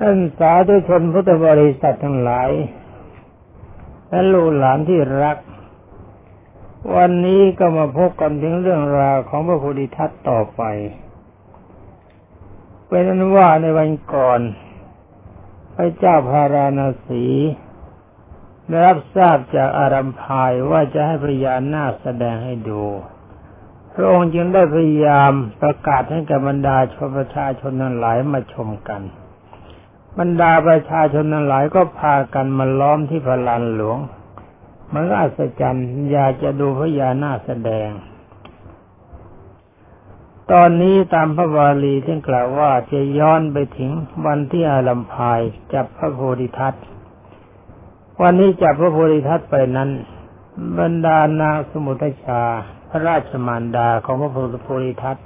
ท่านสาธุชนพุทธบริษัททั้งหลาย และลูกหลานที่รัก วันนี้ก็มาพบกันถึงเรื่องราวของพระโพธิทัตต่อไป เป็นนั้นว่าในวันก่อน พระเจ้าพาราณสีได้รับทราบจากอารัมพายว่าจะให้พญานาคแสดงให้ดู พระองค์จึงได้พยายามประกาศให้กับบรรดาชนประชาชนนั้นหลายมาชมกัน บรรดาประชาชนนั้นหลายก็พากันมาล้อมที่พลานหลวง มันก็อัศจรรย์อยากจะดูพญานาแสดง ตอนนี้ตามพระบาลีที่กล่าวว่าจะย้อนไปถึงวันที่อารัมพายจับพระโพธิทัตวันนี้จับพระโพธิทัตไปนั้น บรรดานางสมุทชา พระราชมารดาของพระโพธิทัต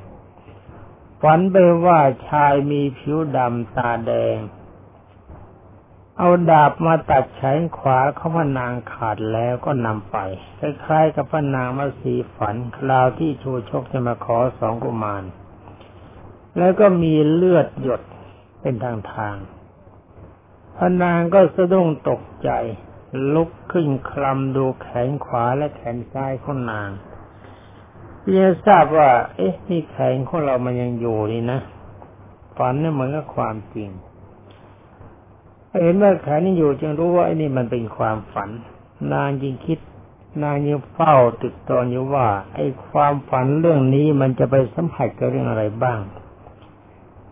ฝันไปว่าชายมีผิวดำตาแดง เอาดาบมาตัดแขนขวาเขาพนางขาดแล้วก็นำไปคล้ายๆกับพนางมาสีฝันคราวที่ชูชกจะมาขอสองกุมาร แล้วก็มีเลือดหยดเป็นทางทางพนางก็สะดุ้งตกใจ ลุกขึ้นคลำดูแขนขวาและแขนซ้ายของนางเพียทราบว่า เอ๊ะนี่แขนของเรามันยังอยู่นี่นะฝันนี่เหมือนกับความจริง เห็นว่าแขนนี่อยู่จึงรู้ว่าไอ้นี่มันเป็นความฝัน นางยิงคิด นางยังเฝ้าตึกตอนอยู่ว่า ไอ้ความฝันเรื่องนี้มันจะไปสัมผัสกับเรื่องอะไรบ้าง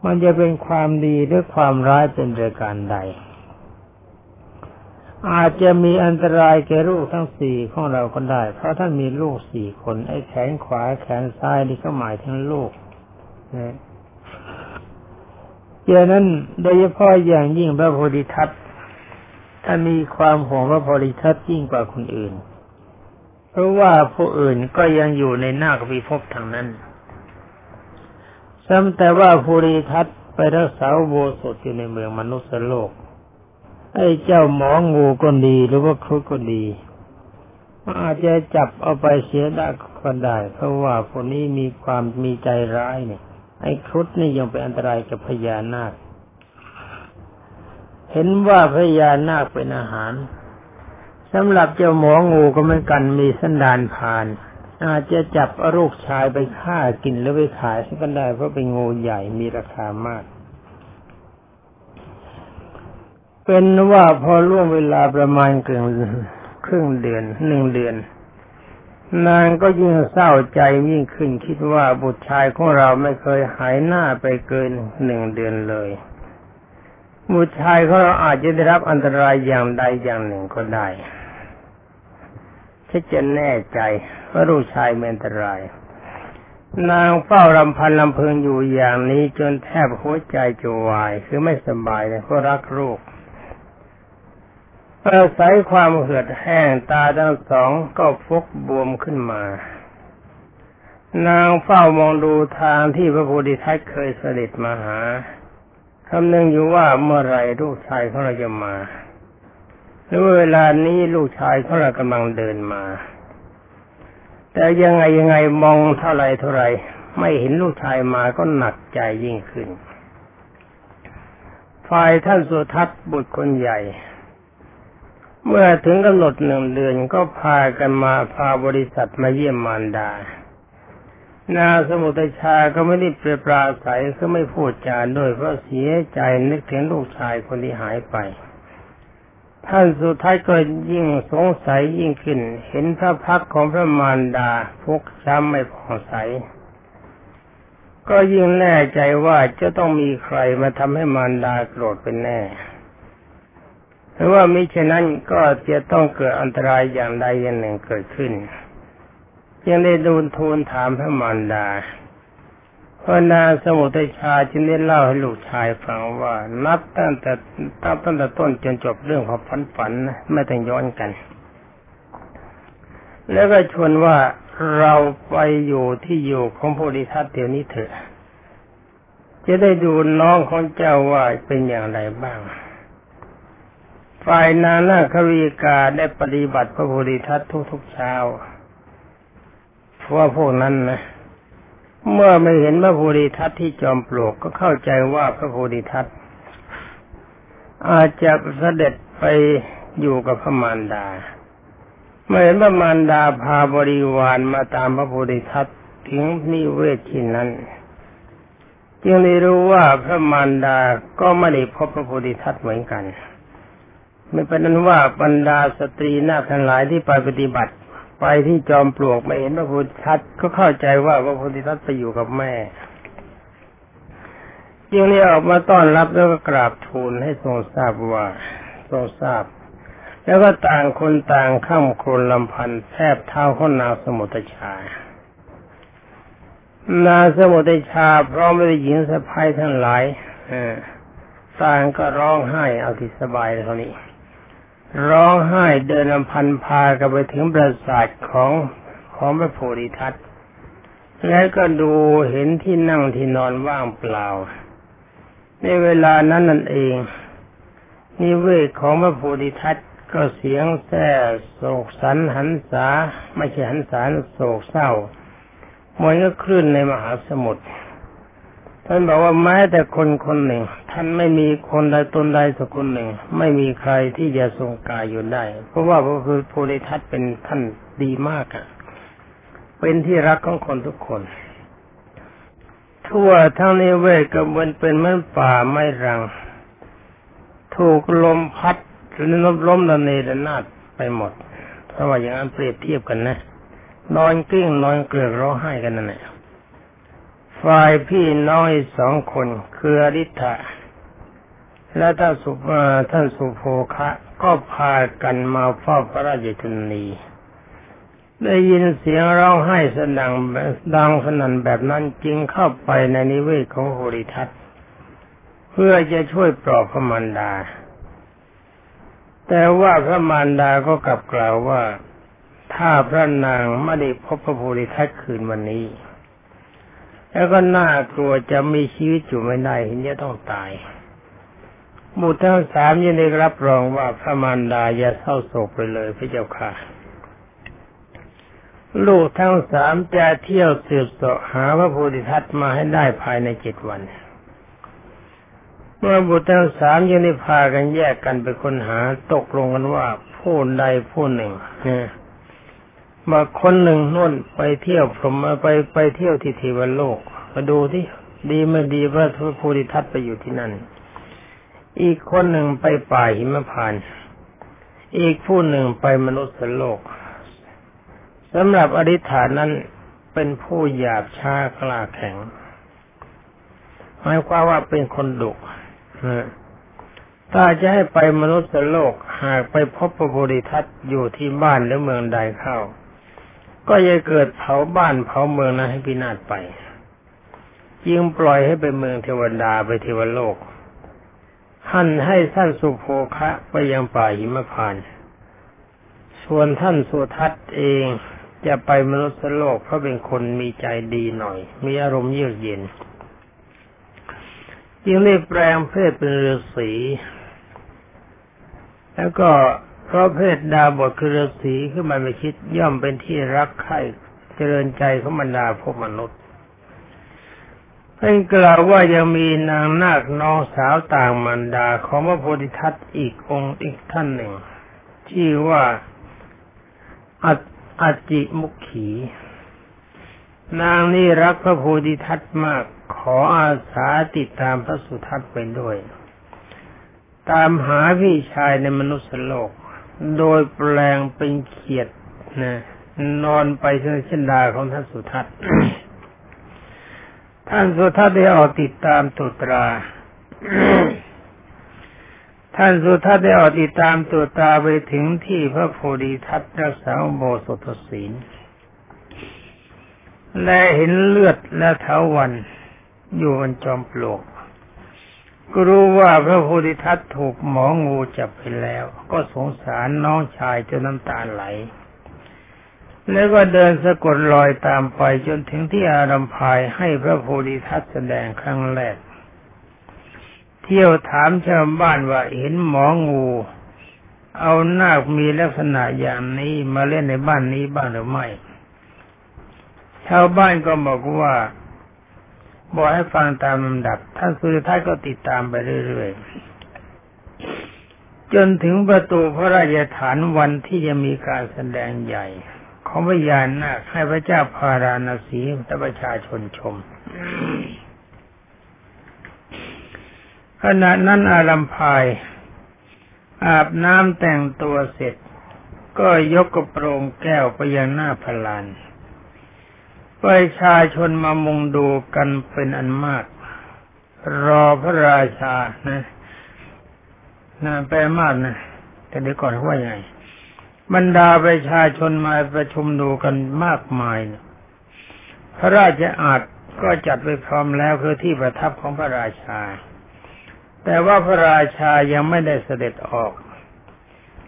มันจะเป็นความดีหรือความร้ายเป็นรายการใด อาจจะมีอันตรายแก่ลูกทั้งสี่ของเราก็ได้ เพราะท่านมีลูกสี่คน ไอ้แขนขวาแขนซ้ายนี่ก็หมายถึงลูกนะ เจนั้นโดยเฉพาะอย่างยิ่งพระโพธิทัตถ้ามีความห่วงพระโพธิทัตยิ่งกว่าคนอื่น เพราะว่าผู้อื่นก็ยังอยู่ในหน้ากพิภพทางนั้นซ้ำแต่ว่าโพธิทัตไปรักษาโบสถอยู่ในเมืองมนุษย์โลก ไอ้เจ้าหมองูก็ดีหรือว่าครุฑก็ดีอาจจะจับเอาไปเสียได้ก็ได้ เพราะว่าคนนี้มีความมีใจร้ายเนี่ย ไอ้ครุฑนี่ยังเป็นอันตรายกับพญานาค เห็นว่าพญานาคเป็นอาหารสำหรับเจ้าหมองูก็เหมือนกันมีสันดานผ่าน อาจจะจับอรูกชายไปฆ่ากินหรือไปขายก็ได้เพราะเป็นงูใหญ่มีราคามาก เป็นว่าพอล่วงเวลาประมาณเกือบครึ่งเดือนหนึ่งเดือน นางก็ยิ่งเศร้าใจยิ่งขึ้นคิดว่าบุตรชายของเราไม่เคยหายหน้าไปเกินหนึ่งเดือนเลย บุตรชายของเราอาจจะได้รับอันตรายอย่างใดอย่างหนึ่งก็ได้ถ้าจะแน่ใจว่าลูกชายมีอันตราย นางเฝ้ารำพันลำพึงอยู่อย่างนี้จนแทบหัวใจจะวาย คือไม่สบายเลยเพราะรักลูก อาศัยความเหือดแห้งตาทั้งสองก็ฟกบวมขึ้นมา นางเฝ้ามองดูทางที่พระโพธิทัตเคยเสด็จมาหาคำนึงอยู่ว่าเมื่อไรลูกชายของเราจะมาหรือเวลานี้ลูกชายของเรากำลังเดินมา แต่ยังไงยังไงมองเท่าไรเท่าไรไม่เห็นลูกชายมาก็หนักใจยิ่งขึ้น ฝ่ายท่านสุทัศน์บุตรคนใหญ่ เมื่อถึงกำหนดหนึ่งเดือนก็พากันมาพาบริษัทมาเยี่ยมมารดา นาสมุทชาก็ไม่ได้เปรปราศัยก็ไม่พูดจาด้วยเพราะเสียใจนึกถึงลูกชายคนที่หายไป ท่านสุดท้ายก็ยิ่งสงสัยยิ่งขึ้น เห็นพระพักของพระมารดาพกช้ำไม่ผ่องใส ก็ยิ่งแน่ใจว่าจะต้องมีใครมาทำให้มารดาโกรธเป็นแน่ หรือว่ามิฉะนั้นก็จะต้องเกิดอันตรายอย่างใดอย่างหนึ่งเกิดขึ้นยังได้ดูทูลถามพระมารดาพระนาสมุทัยชาจึงได้เล่าให้ลูกชายฟังว่า นับตั้งแต่ตั้งตั้งแต่ต้นจนจบเรื่องของฝันฝันไม่ต้องย้อนกัน แล้วก็ชวนว่าเราไปอยู่ที่อยู่ของโพธิทัตเดี๋ยวนี้เถอะ จะได้ดูน้องของเจ้าว่าเป็นอย่างไรบ้าง ฝ่ายนานาควีกาได้ปฏิบัติพระโพธิทัตทุกๆเช้าเพราะว่าพวกนั้นนะเมื่อไม่เห็นพระโพธิทัตที่จอมปลวกก็เข้าใจว่าพระโพธิทัตอาจจะเสด็จไปอยู่กับพระมารดาเมื่อเห็นพระมารดาพาบริวารมาตามพระโพธิทัตถึงนิเวศที่นั้น จึงได้รู้ว่าพระมารดาก็ไม่ได้พบพระโพธิทัตเหมือนกัน ไม่เป็นนั้นว่าบรรดาสตรีหน้าทั้งหลายที่ไปปฏิบัติ ไปที่จอมปลวกไม่เห็นพระโพธิทัตก็เข้าใจว่าพระโพธิทัตไปอยู่กับแม่จึงได้ออกมาต้อนรับแล้วก็กราบทูลให้ทรงทราบว่าทรงทราบ แล้วก็ต่างคนต่างข้ามโคลนลำพันแทบเท้าข้นางสมุทชานาสมุทชาพร้อมด้วยหญิงสะพ้ายทั้งหลายต่างก็ร้องไห้เอาที่สบายเท่านี้ ร้องไห้เดินลำพันพากันไปถึงปราสาทของของพระโพธิทัตแล้วก็ดูเห็นที่นั่งที่นอนว่างเปล่า ในเวลานั้นนั่นเอง นิเวศของพระโพธิทัตก็เสียงแส่โศกสันหันษาไม่ใช่หันษาโศกเศร้าเหมือนก็คลื่นในมหาสมุทรท่านบอกว่าแม้แต่คนคนหนึ่ง ท่านไม่มีคนใดตนใดสักคนหนึ่ง ไม่มีใครที่จะทรงกายอยู่ได้ เพราะว่าพระโพธิทัตเป็นท่านดีมากอะเป็นที่รักของคนทุกคน ทั่วทั้งนี้เวทกับมันเป็นเหมือนป่าไม้รัง ถูกลมพัดหรือลมล้มระเนระนาดไปหมด เพราะว่าอย่างนั้นเปรียบเทียบกันนะนอนกิ้งนอนเกลือกร้องไห้กันนั่นแหละฝ่ายพี่น้อยสองคนคืออริ t ะ และท่านสุท่านสุโภคะก็พากันมาเฝ้าพระราชชนีได้ยินเสียงร้องไห้สนังดังสนั่นแบบนั้นจึงเข้าไปในนิเวศของโหริทัตเพื่อจะช่วยปลอบพระมารดา แต่ว่าพระมารดาก็กลับกล่าวว่าถ้าพระนางไม่ได้พบพระโพธิทัตคืนวันนี้ แล้วก็น่ากลัวจะมีชีวิตอยู่ไม่ได้เห็นจะต้องตาย บุตรทั้งสามยังได้รับรองว่าพระมารดาอย่าเศร้าโศกไปเลยพระเจ้าค่ะ ลูกทั้งสามจะเที่ยวสืบสาะหาพระโพธิทัตมาให้ได้ภายในเจ็ดวัน เมื่อบุตรทั้งสามยังได้พากันแยกกันไปค้นหาตกลงกันว่าผู้ใดผู้หนึ่งนะมาคนหนึ่งน่นไปเที่ยวพรหมไปไปเที่ยวที่เทวโลก มาดูที่ดีไม่ดีพระโพธิทัตไปอยู่ที่นั่น อีกคนหนึ่งไปป่าหิมพานอีกผู้หนึ่งไปมนุษย์โลกสำหรับอริฐานนั้นเป็นผู้หยาบช้ากล้าแข็งหมายความว่าเป็นคนดุถ้าจะให้ไปมนุษย์โลกหากไปพบพระโพธิทัตอยู่ที่บ้านหรือเมืองใดเข้า ก็จะเกิดเผาบ้านเผาเมืองนั้นให้พินาศไปยิงปล่อยให้ไปเมืองเทวดาไปเทวโลก ท่านให้ท่านสุโภคะไปยังป่าหิมพานส่วนท่านสุทัศน์เองจะไปมนุษย์โลกเพราะเป็นคนมีใจดีหน่อย มีอารมณ์เยือกเย็นจึงได้แปลงเพศเป็นฤาษีแล้วก็เพราะเพศดาบทคือฤาษีขึ้นมาไม่คิดย่อมเป็นที่รักใคร่เจริญใจของบรรดาพวกมนุษย์ เพิ่งกล่าวว่ายังมีนางนาคน้องสาวต่างมันดาของพระโพธิทัตอีกองค์อีกท่านหนึ่งชื่อว่าอัจจิมุขี นางนี่รักพระโพธิทัตมากขออาสาติดตามพระสุทัตไปด้วย ตามหาพี่ชายในมนุษย์โลก โดยแปลงเป็นเขียดนะนอนไปเชิญชนดาของท่านสุทัต ท่านสุทัตได้ออกติดตามตุตรา ท่านสุทัศน์ได้ออกติดตามตัวตาไปถึงที่พระโพธิทัตรักษาโบสถศีลและเห็นเลือดและเท้าวันอยู่บนจอมปลวกก็รู้ว่าพระโพธิทัตถูกหมองูจับไปแล้ว ก็สงสารน้องชายจนน้ำตาไหล แล้วก็เดินสะกดรอยตามไปจนถึงที่อารัมพายให้พระโพธิทัตแสดงครั้งแรก เที่ยวถามชาวบ้านว่าเห็นหมองู เอานาคมีลักษณะอย่างนี้มาเล่นในบ้านนี้บ้างหรือไม่ ชาวบ้านก็บอกว่าบอกให้ฟังตามลำดับ ท่านสุริทัตก็ติดตามไปเรื่อยๆ จนถึงประตูพระราชฐานวันที่จะมีการแสดงใหญ่ ของพญานาคให้พระเจ้าพาราณสีและประชาชนชมขณะนั้นอารัมพาย อาบน้ำแต่งตัวเสร็จ ก็ยกกระโปรงแก้วไปยังหน้าพลานประชาชนมามุงดูกันเป็นอันมาก รอพระราชานะนะแปลมากนะแต่เดี๋ยวก่อนว่ายังไง บรรดาประชาชนมาประชุมดูกันมากมายนะพระราชอาณก็จัดไว้พร้อมแล้วคือที่ประทับของพระราชา แต่ว่าพระราชายังไม่ได้เสด็จออก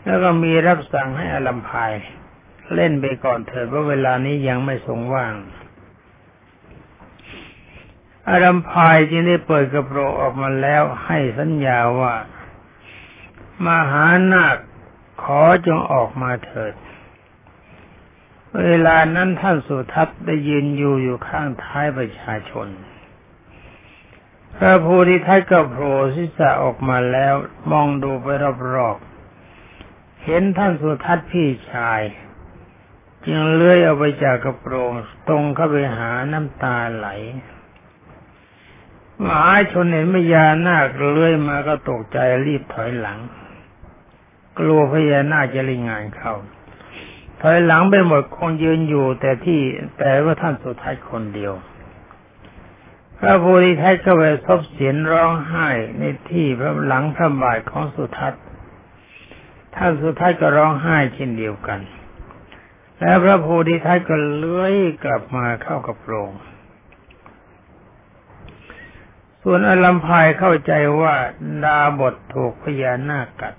แล้วก็มีรับสั่งให้อลัมพายเล่นไปก่อนเถิดว่าเวลานี้ยังไม่ทรงว่าง อารัมพายจึงได้เปิดกระโปรงออกมาแล้วให้สัญญาว่า มหานาค ขอจงออกมาเถิด เวลานั้นท่านสุทัศน์ได้ยืนอยู่อยู่ข้างท้ายประชาชน พระภูริทัตก็โผล่ศีรษะออกมาแล้วมองดูไปรอบๆ เห็นท่านสุทัศน์พี่ชาย จึงเลื้อยเอาไปจากกระโปรงตรงเข้าไปหาน้ำตาไหลมหาชนเห็นพญานาคเลื้อยมาก็ตกใจรีบถอยหลัง กลัวพญานาคจะลิงงานเข้าถอยหลังไปหมดคงยืนอยู่ แต่ที่แต่ว่าท่านสุทัศน์คนเดียว พระภูริทัตก็ไปซบเสียงร้องไห้ในที่พระหลังพระบาทของสุทัศน์ท่านสุทัศน์ก็ร้องไห้เช่นเดียวกัน แล้วพระภูริทัตก็เลื้อยกลับมาเข้ากับโรงส่วนอลัมพายเข้าใจว่าดาบทถูกพญานาคกัด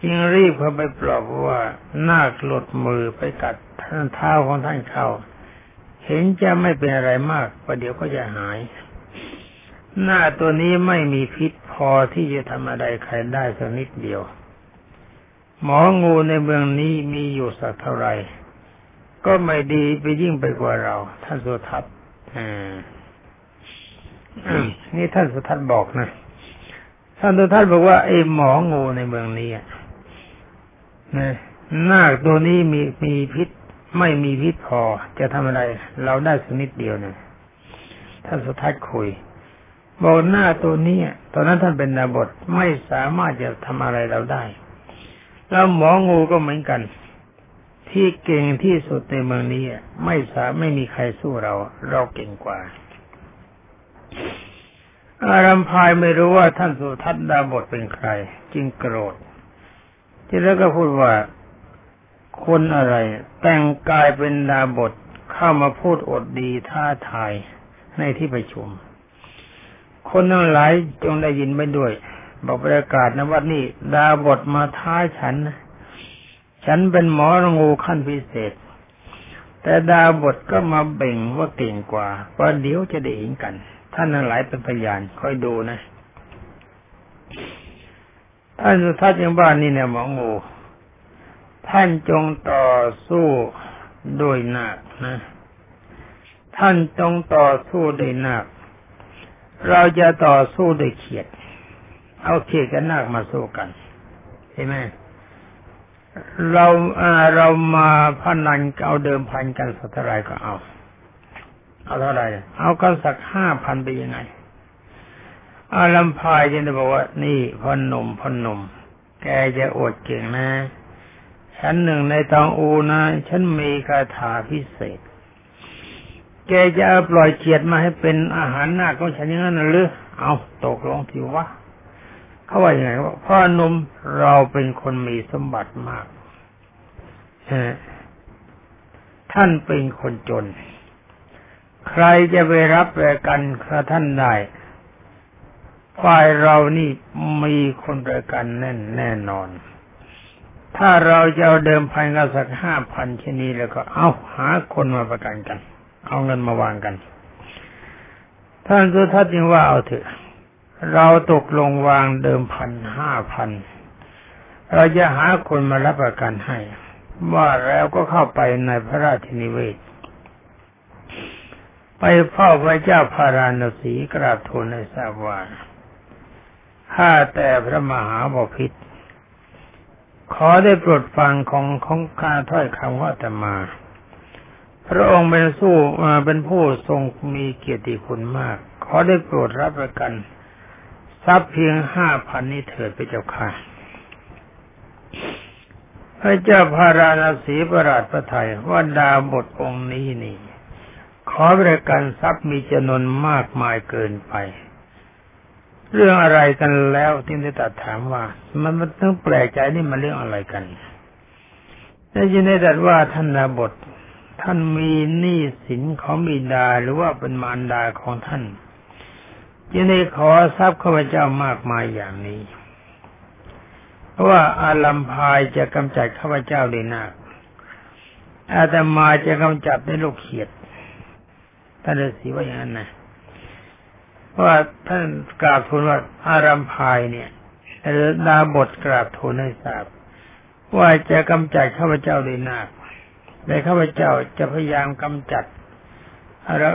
จึงรีบเข้าไปปลอบว่านาคหลุดมือไปกัดท่านเท้าของท่านเขาเห็นจะไม่เป็นอะไรมากประเดี๋ยวก็จะหาย หน้าตัวนี้ไม่มีพิษพอที่จะทำอะไรใครได้สักนิดเดียว หมองูในเมืองนี้มีอยู่สักเท่าไหร่ก็ไม่ดีไปยิ่งไปกว่าเรา ท่านสุทัศน์นี่ท่านสุทัศน์บอกนะท่านสุทัศน์บอกว่าไอ้หมองูในเมืองนี้ นะนาคตัวนี้มีมีพิษ ไม่มีพิษพอจะทำอะไร เราได้สักนิดเดียวเนี่ยท่านสุทัศน์คุยบอกหน้าตัวนี้ตอนนั้นท่านเป็นนาบทไม่สามารถจะทำอะไรเราได้ แล้วหมองูก็เหมือนกัน ที่เก่งที่สุดในเมืองนี้ไม่สาไม่มีใครสู้เรา เราเก่งกว่า อารัมพายไม่รู้ว่าท่านสุทัศน์ดาบทเป็นใคร จึงโกรธ ที่แล้วก็พูดว่าคนอะไร แต่งกายเป็นดาบทเข้ามาพูดอดดีท้าทายในที่ประชุม คนทั้งหลายจงได้ยินไปด้วย บอกประกาศนะว่านี่ดาบทมาท้าฉัน ฉันเป็นหมองูขั้นพิเศษ แต่ดาบทก็มาเบ่งว่าเก่งกว่าว่าเดี๋ยวจะได้เห็นกัน ท่านทั้งหลายเป็นพยานคอยดูนะ ท่านสุทัศน์ยังบ้านนี่เนี่ยหมองู ท่านจงต่อสู้โดยนาคนะ ท่านจงต่อสู้โดยนาค เราจะต่อสู้โดยเขียด เอาเขียดกับนาคมาสู้กันเห็นไหมเราเรามาพันนันเอาเดิมพันกันสักเท่าไรก็เอา เอาเท่าไรเอากันสักห้าพันไปยังไง อาลัมพายจะได้บอกว่า นี่พ่อหนุ่มพ่อหนุ่ม แกจะอดเก่งนะฉันหนึ่งในตองอูนะ ฉันมีคาถาพิเศษ แกจะปล่อยเกียดมาให้เป็นอาหารหน้าของฉันอย่างนั้นหรือ เอาตกลงทีวะเขาว่าอย่างไงว่าพ่อหนุ่มเราเป็นคนมีสมบัติมากท่านเป็นคนจน ใครจะไปรับแรกันคระท่านได้ ฝ่ายเรานี่มีคนประกันแน่นแน่นอน ถ้าเราจะเอาเดิมพันกันสักห้าพันชนีแล้วก็เอาหาคนมาประกันกัน เอาเงินมาวางกัน ท่านสุทัศน์จึงว่าเอาเถอะ เราตกลงวางเดิมพันห้าพันเราจะหาคนมารับประกันให้ ว่าแล้วก็เข้าไปในพระราชนิเวศ ไปเฝ้าพระเจ้าพาราณสีกราบทูลในทราบว่า ข้าแต่พระมหาบพิตรขอได้โปรดฟังของของข้าถ้อยคำว่าจะมา พระองค์เป็นสู้เป็นผู้ทรงมีเกียรติคุณมาก ขอได้โปรดรับประกัน ทรัพย์เพียงห้าพันนี้เถิดไปเจ้าค่ะพระเจ้าพาราณสีประหลาดพระไทยว่าดาบทองค์นี้นี่ ขอบริการทรัพย์มีจำนวนมากมายเกินไป เรื่องอะไรกันแล้วที่ได้ตัดถามว่า มันมันต้องแปลกใจนี่มันเรื่องอะไรกันได้ยินได้ตัดว่าท่านดาบทท่านมีหนี้สินของบิดาหรือว่าเป็นมารดาของท่านยินได้ขอทรัพย์ข้าพเจ้ามากมายอย่างนี้เพราะว่าอาลัมพายจะกำจัดข้าพเจ้าได้นาคอาตมาจะกำจัดในลูกเขียดท่านฤาษีว่าอย่างนั้นนะ ว่าท่านกราบทูลว่าอารัมพายเนี่ยดาบทกราบทูลให้ทราบว่าจะกำจัดข้าพเจ้าได้นาคแต่ข้าพเจ้าจะพยายามกำจัดอารา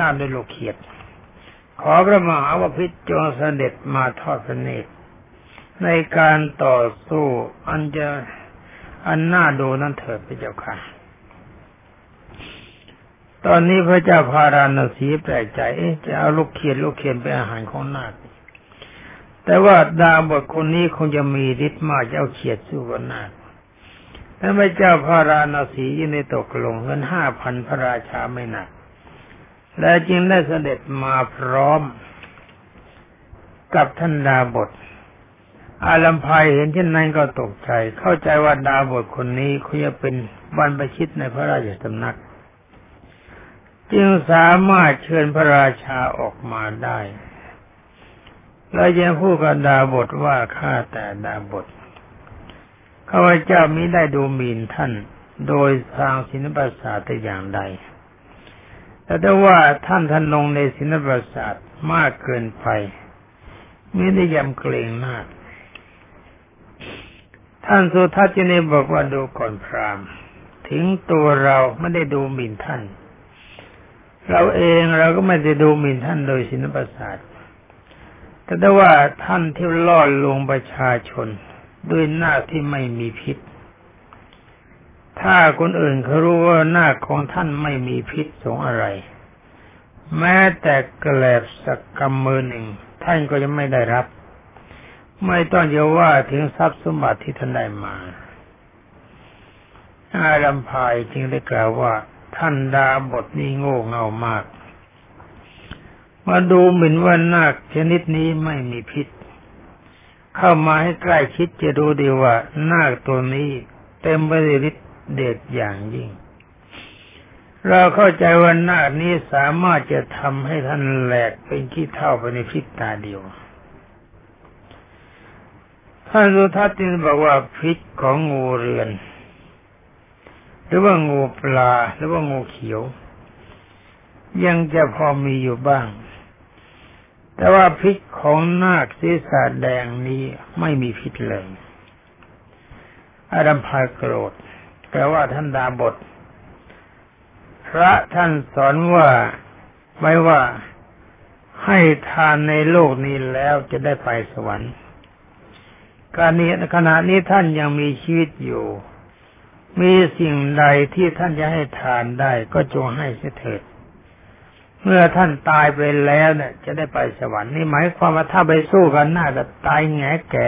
นาคด้วยลูกเขียด ขอพระมหาวพิตรจงเสด็จมาทอดพระเนตรในการต่อสู้อันจะอันน่าดูนั่นเถิดพระเจ้าค่ะ ตอนนี้พระเจ้าพาราณสีแปลกใจจะเอาลูกเขียนลูกเขียนเป็นอาหารของนาคแต่ว่าดาบทคนนี้คงจะมีฤทธิ์มากจะเอาเขียดสู้กับนาคแต่พระเจ้าพาราณสียินในตกลงเงินห้าพันพระราชาไม่หนัก และจึงได้เสด็จมาพร้อม กับท่านดาบท อาลัมพายเห็นเช่นนั้นก็ตกใจ เข้าใจว่าดาบทคนนี้เขาจะเป็นบรรพชิตในพระราชสำนัก จึงสามารถเชิญพระราชาออกมาได้ และยังพูดกับดาบทว่าข้าแต่ดาบทข้าพเจ้ามิได้ดูหมิ่นท่าน โดยทางศิลปศาสตร์แต่อย่างใด แต่ถ้าว่าท่านท่านลงในศิลปศาสตร์มากเกินไปมิได้ยำเกรงหน้าท่านสุทัศน์จะนี่บอกว่าดูก่อนพรามถึงตัวเราไม่ได้ดูหมิ่นท่าน เราเองเราก็ไม่ได้ดูหมิ่นท่านโดยสินประสาทแต่ได้ว่าท่านที่ล่อลวงประชาชนด้วยหน้าที่ไม่มีพิษ ถ้าคนอื่นเขารู้ว่าหน้าของท่านไม่มีพิษสงอะไร แม้แต่กระแลบสักกำมือหนึ่ง ท่านก็ยังไม่ได้รับ ไม่ต้องจะว่าถึงทรัพย์สมบัติที่ท่านได้มาอารัมพายจึงได้กล่าวว่า ท่านดาบทนี้โง่เง่ามาก มาดูเหมือนว่านาคชนิดนี้ไม่มีพิษ เข้ามาให้ใกล้คิดจะดูดีว่า นาคตัวนี้เต็มไปด้วยฤทธิ์เดชอย่างยิ่ง เราเข้าใจว่านาคนี้สามารถจะทำให้ท่านแหลกเป็นขี้เท่าไปในพริบตาเดียวท่านสุทัศน์จึงบอกว่าพิษของงูเรือน หรือว่างูปลา หรือว่างูเขียว ยังจะพอมีอยู่บ้าง แต่ว่าพิษของนาคศีรษะแดงนี้ไม่มีพิษเลยอาดัมพายโกรธแปลว่าท่านดาบท พระท่านสอนว่าไว้ว่าให้ทานในโลกนี้แล้วจะได้ไปสวรรค์การนี้ขณะนี้ท่านยังมีชีวิตอยู่ มีสิ่งใดที่ท่านจะให้ทานได้ก็จงให้เสถิด เมื่อท่านตายไปแล้วเนี่ย จะได้ไปสวรรค์นี่หมายความว่าถ้าไปสู้กันหน้าจะตายแงแก่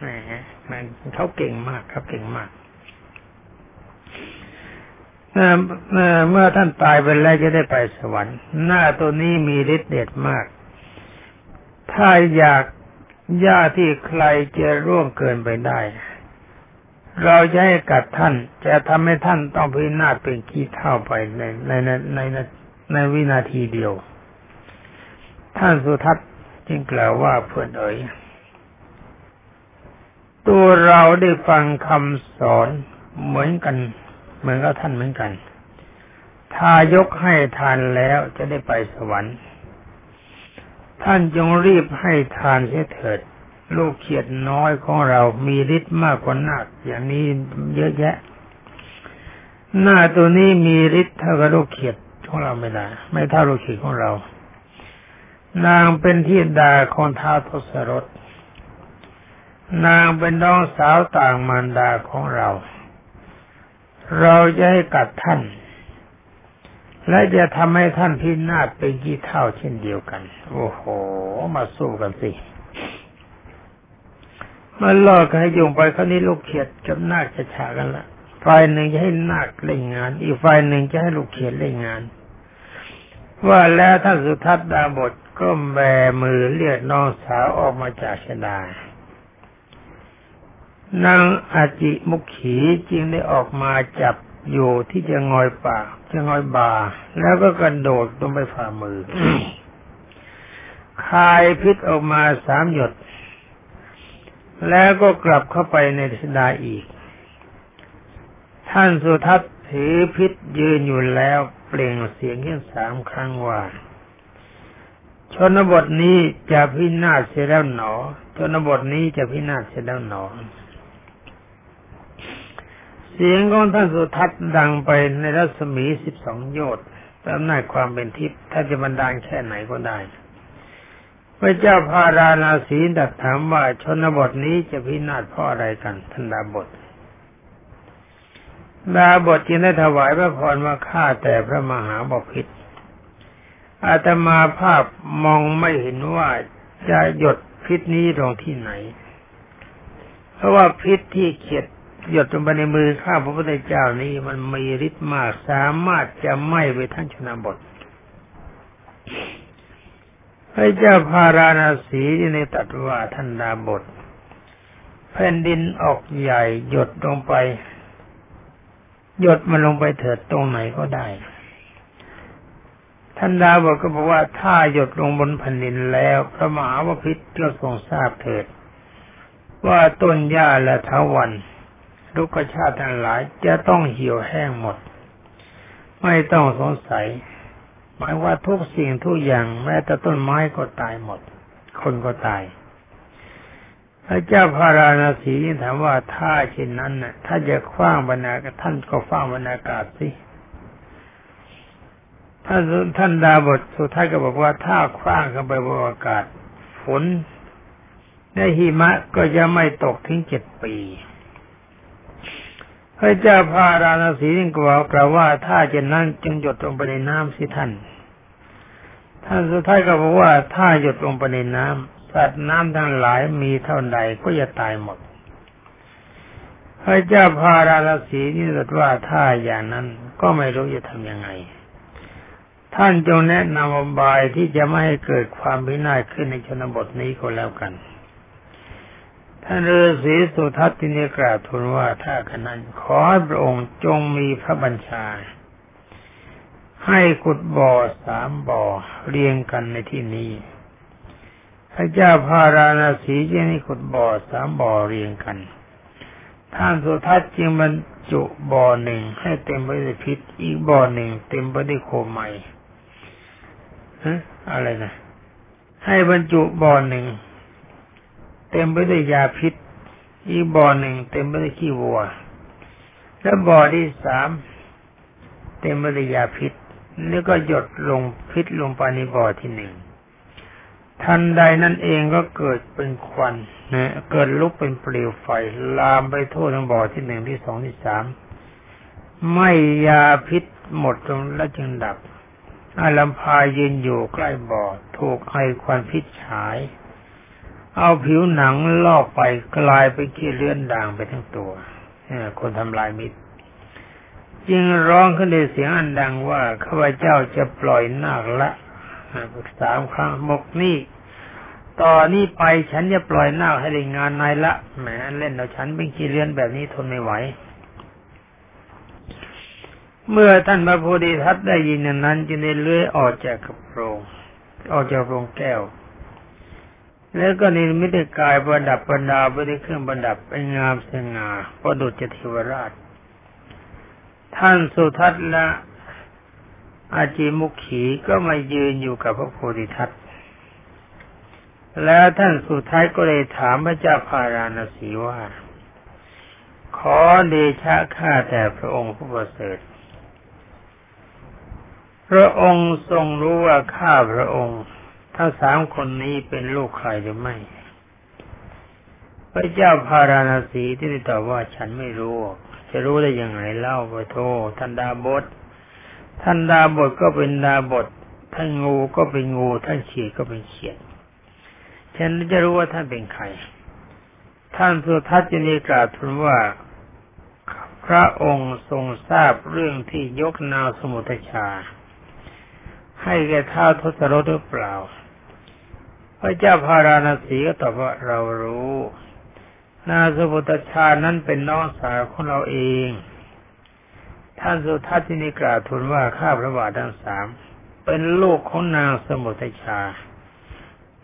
แหมมันเขาเก่งมากเขาเก่งมากเมื่อท่านตายไปแล้วจะได้ไปสวรรค์ หน้าตัวนี้มีฤทธิ์เด็ดมาก ถ้าอยากญาที่ใครจะร่วงเกินไปได้ เราจะให้กัดท่าน จะทำให้ท่านต้องพินาศเป็นขี้เท่าไปในในในในในวินาทีเดียว ท่านสุทัศน์จึงกล่าวว่าเพื่อนเอ๋ยตัวเราได้ฟังคำสอนเหมือนกัน เหมือนกับท่านเหมือนกัน ถ้ายกให้ทานแล้วจะได้ไปสวรรค์ ท่านจงรีบให้ทานเสียเถิด ลูกเขียดน้อยของเรามีฤทธิ์มากกว่านาคอย่างนี้เยอะแยะ หน้าตัวนี้มีฤทธิ์เท่ากับลูกเขียดของเราไม่ได้ ไม่เท่าลูกเขียดของเรา นางเป็นที่ดาของท้าทศรถนางเป็นน้องสาวต่างมารดาของเรา เราจะให้กัดท่าน และจะทำให้ท่านพินาศเป็นกี่เท่าเช่นเดียวกัน โอ้โห มาสู้กันสิ มันล่อกันให้ยุงไปคราวนี้ลูกเขียดกับนาคจะฉากันละฝ่ายหนึ่งจะให้นาคเล่นงาน อีกฝ่ายหนึ่งจะให้ลูกเขียดเล่นงาน ว่าแล้วท่านสุทัศน์ดาบทก็แบมือเรียกน้องสาวออกมาจากชดานางอาจิมุขีจึงได้ออกมาจับอยู่ที่จะงอยปากจะงอยบา แล้วก็กระโดดลงไปฝ่ามือ คายพิษออกมาสามหยด แล้วก็กลับเข้าไปในสดาอีก ท่านสุทัศน์ถือพิษยืนอยู่แล้วเปล่งเสียงขึ้นสามครั้งว่า ชนบทนี้จะพินาศเสียแล้วหนอ ชนบทนี้จะพินาศเสียแล้วหนอ เสียงของท่านสุทัศน์ดังไปในรัศมีสิบสองโยชน์ตามหน้าความเป็นทิพย์ถ้าจะบรรดาลแค่ไหนก็ได้ พระเจ้าพาราณาสีดักถามว่าชนบทนี้จะพินาศเพราะอะไรกันท่านดาบทดาบทจึงได้ถวายพระพรว่าข้าแต่พระมหาบพิตรอาตมาภาพมองไม่เห็นว่าจะหยดพิษนี้ลงที่ไหน เพราะว่าพิษที่เขียดหยดลงไปในมือข้าพระพุทธเจ้านี้มันมีฤทธิ์มากสามารถจะไหม้ไปทั้งชนบท พระเจ้าพาราณสีในตัดว่าท่านดาบทแผ่นดินออกใหญ่หยดลงไป หยดมันลงไปเถิดตรงไหนก็ได้ท่านดาบทก็บอกว่าถ้าหยดลงบนแผ่นดินแล้วพระมหาวพิตรก็ทรงทราบเถิด ว่าต้นหญ้าและเทวันทุกชาติทั้งหลายจะต้องเหี่ยวแห้งหมด ไม่ต้องสงสัย หมายว่าทุกสิ่งทุกอย่างแม้แต่ต้นไม้ก็ตายหมด คนก็ตายพระเจ้าพาราณสีถามว่าถ้าเช่นนั้นน่ะ ถ้าจะคว้างบรรณาท่านก็คว้างบรรณากาศสิท่านท่านดาบทสุดท้ายก็บอกว่าถ้าคว้างเข้าไปบนอากาศ ฝนในหิมะก็จะไม่ตกถึงเจ็ดปี พระเจ้าพาราณสีจึงกล่าวกล่าวว่าถ้าเช่นนั้นจึงหยดลงไปในน้ำสิท่าน ท่านสุดท้ายก็บอกว่าถ้าหยดลงไปในน้ำสัตว์น้ำทั้งหลายมีเท่าใดก็จะตายหมด พระเจ้าพาราณสีนี่ตรัสว่าถ้าอย่างนั้นก็ไม่รู้จะทำยังไง ท่านจงแนะนำอบายที่จะไม่ให้เกิดความพินาศขึ้นในชนบทนี้ก็แล้วกัน ท่านฤาษีสุทัศน์ที่นี้กราบทูลว่าถ้าขนั้นขอให้พระองค์จงมีพระบัญชา ให้ขุดบ่อสามบ่อเรียงกันในที่นี้ พระเจ้าพาราณสีจึงให้ขุดบ่อสามบ่อเรียงกัน ท่านสุทัศน์จึงบรรจุบ่อหนึ่งให้เต็มไปด้วยพิษ อีกบ่อหนึ่งเต็มไปด้วยโคไมฮะอะไรนะให้บรรจุบ่อหนึ่ง เต็มไปด้วยยาพิษ อีกบ่อหนึ่งเต็มไปด้วยขี้วัว และบ่อที่สามเต็มไปด้วยยาพิษแล้วก็หยดลงพิษลงไปในบ่อที่หนึ่งทันใดนั่นเองก็เกิดเป็นควันนะเกิดลุกเป็นเปลวไฟลามไปทั่วทั้งบ่อที่หนึ่งที่สองที่สามไม่ยาพิษหมดตรงแล้วจึงดับอาลัมพายืนอยู่ใกล้บ่อ ถูกไอควันพิษฉาย เอาผิวหนังลอกไปกลายไปขี้เลื่อนด่างไปทั้งตัวคนทำลายมิตร จึงร้องขึ้นในเสียงอันดังว่าข้าพเจ้าจะปล่อยนาคละสามครั้งมกนี่ต่อนนี้ไปฉันจะปล่อยนาคให้ได้งานนายละแหมเล่นเอาฉันเป็นขี้เลื่อนแบบนี้ทนไม่ไหวเมื่อท่านพระโพธิทัตได้ยินนั้นจึงได้เลื้อยออกจากกระโปรง ออกจากโรงแก้ว แล้วก็นิมิตกายประดับประดาไปด้วยเครื่องประดับเป็นงามสง่าประดุจเทวราช ท่านสุทัศนะอาจีมุขีก็มายืนอยู่กับพระโพธิทัตแล้วท่านสุทัศน์ก็เลยถามพระเจ้าพาราณสีว่า ขอเดชะข้าแต่พระองค์ผู้ประเสริฐ พระองค์ทรงรู้ว่าข้าพระองค์ ทั้งสามคนนี้เป็นลูกใครหรือไม่ พระเจ้าพาราณสีที่ได้ตอบว่าฉันไม่รู้ จะรู้ได้ยังไงเล่าไปโทท่านดาบทท่านดาบทก็เป็นดาบทท่านงูก็เป็นงู ท่านเฉียดก็เป็นเฉียดฉันจะรู้ว่าท่านเป็นใคร ท่านสุทัศน์จะนีกราบทูลว่าพระองค์ทรงทราบเรื่องที่ยกนาวสมุทชา ให้แก่ท้าทศรถหรือเปล่า พระเจ้าพาราณสีก็ตอบว่าเรารู้ นาสมุทชานั้นเป็นน้องสาวของเราเอง ท่านสุทัศน์ที่นิกราทูลว่าข้าพระบาททั้งสามเป็นลูกของนางสมุทชา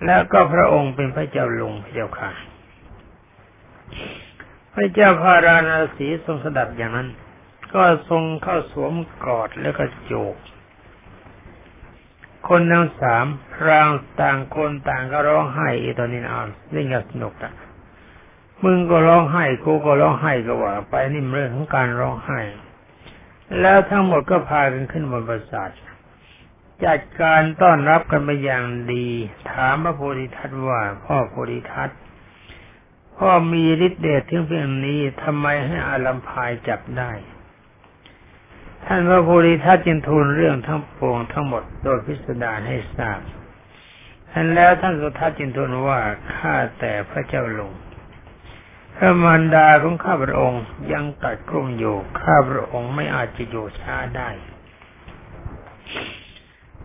แล้วก็พระองค์เป็นพระเจ้าลุงพระเจ้าค่ะ พระเจ้าพาราณสีทรงสดับอย่างนั้น ก็ทรงเข้าสวมกอดแล้วก็โจก คนทั้งสามพรางต่างคนต่างก็ร้องไห้อีตอนนี้อ่านนี่ก็สนุกอะมึงก็ร้องไห้กูก็ร้องไห้ก็ว่า ไปนี่เรื่องของการร้องไห้ แล้วทั้งหมดก็พากันขึ้นบนปราสาทจัดการต้อนรับกันไปอย่างดี ถามพระโพธิทัตว่า พ่อโพธิทัตพ่อมีฤทธิ์เดชถึงเพียงนี้ทำไมให้อาลัมพายจับได้ ท่านพระโพธิทัตจึงทูลเรื่องทั้งปวงทั้งหมดโดยพิสดารให้ทราบท่านแล้วท่านสุทัศน์จึงทูลว่าข้าแต่พระเจ้าลงพระมารดาของข้าพระองค์ยังตัดกลุ่มอยู่ข้าพระองค์ไม่อาจจะอยู่ช้าได้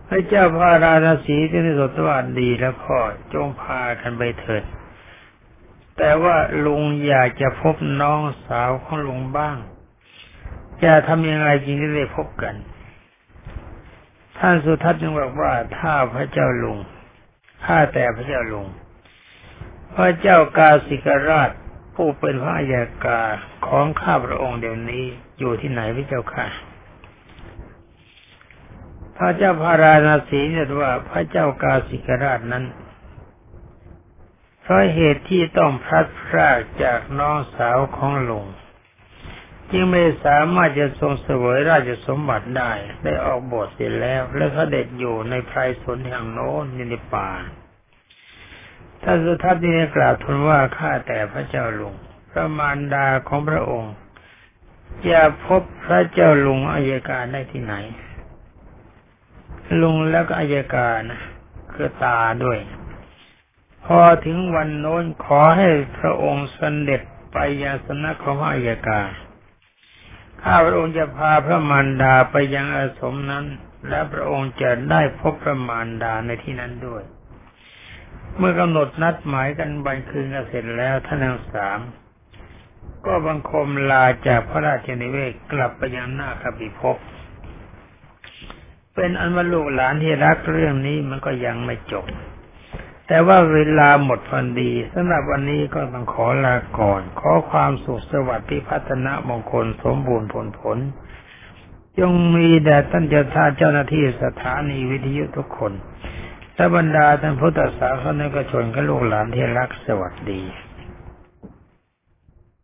พระเจ้าพาราณสีที่นิสตว่าดีแล้วพ่อจงพากันไปเถิดแต่ว่าลุงอยากจะพบน้องสาวของลุงบ้าง จะทำยังไงจริงจะได้พบกัน ท่านสุทัศน์จึงบอกว่าถ้าพระเจ้าลุงข้าแต่พระเจ้าลุง พระเจ้ากาสิกราชผู้เป็นพระอัยกาของข้าพระองค์เดี๋ยวนี้อยู่ที่ไหนพระเจ้าค่ะพระเจ้าพาราณสีเรียกว่าพระเจ้ากาสิกราชนั้นเพราะเหตุที่ต้องพลัดพรากจากน้องสาวของหลวง จึงไม่สามารถจะทรงเสวยราชสมบัติได้ ได้ออกบทเสร็จแล้ว และเขาเด็ดอยู่ในไพรสนแห่งโน้นในป่าท่านสุทัศน์นี้กล่าวทูลว่าข้าแต่พระเจ้าลุงพระมารดาของพระองค์จะพบพระเจ้าลุงอายการได้ที่ไหน ลุงแล้วก็อายการคือตาด้วย พอถึงวันโน้นขอให้พระองค์สเสด็จไปยังสนักของอายการ ข้าพระองค์จะพาพระมารดาไปยังอาสมนั้น และพระองค์จะได้พบพระมารดาในที่นั้นด้วย เมื่อกำหนดนัดหมายกันบันคืนกันเสร็จแล้วท่านทั้งสามก็บังคมลาจากพระราชนิเวศกลับไปยังหน้าคบิภพเป็นอันว่าลูกหลานที่รักเรื่องนี้มันก็ยังไม่จบ แต่ว่าเวลาหมดพอดีสำหรับวันนี้ก็ต้องขอลาก่อน ขอความสุขสวัสดิ์พิพัฒนมงคลสมบูรณ์ผลผลจงมีแด่ท่านเจ้าท่าเจ้าหน้าที่สถานีวิทยุทุกคนและบรรดาท่านพุทธศาสนิกชนกับลูกหลานที่รักสวัสดี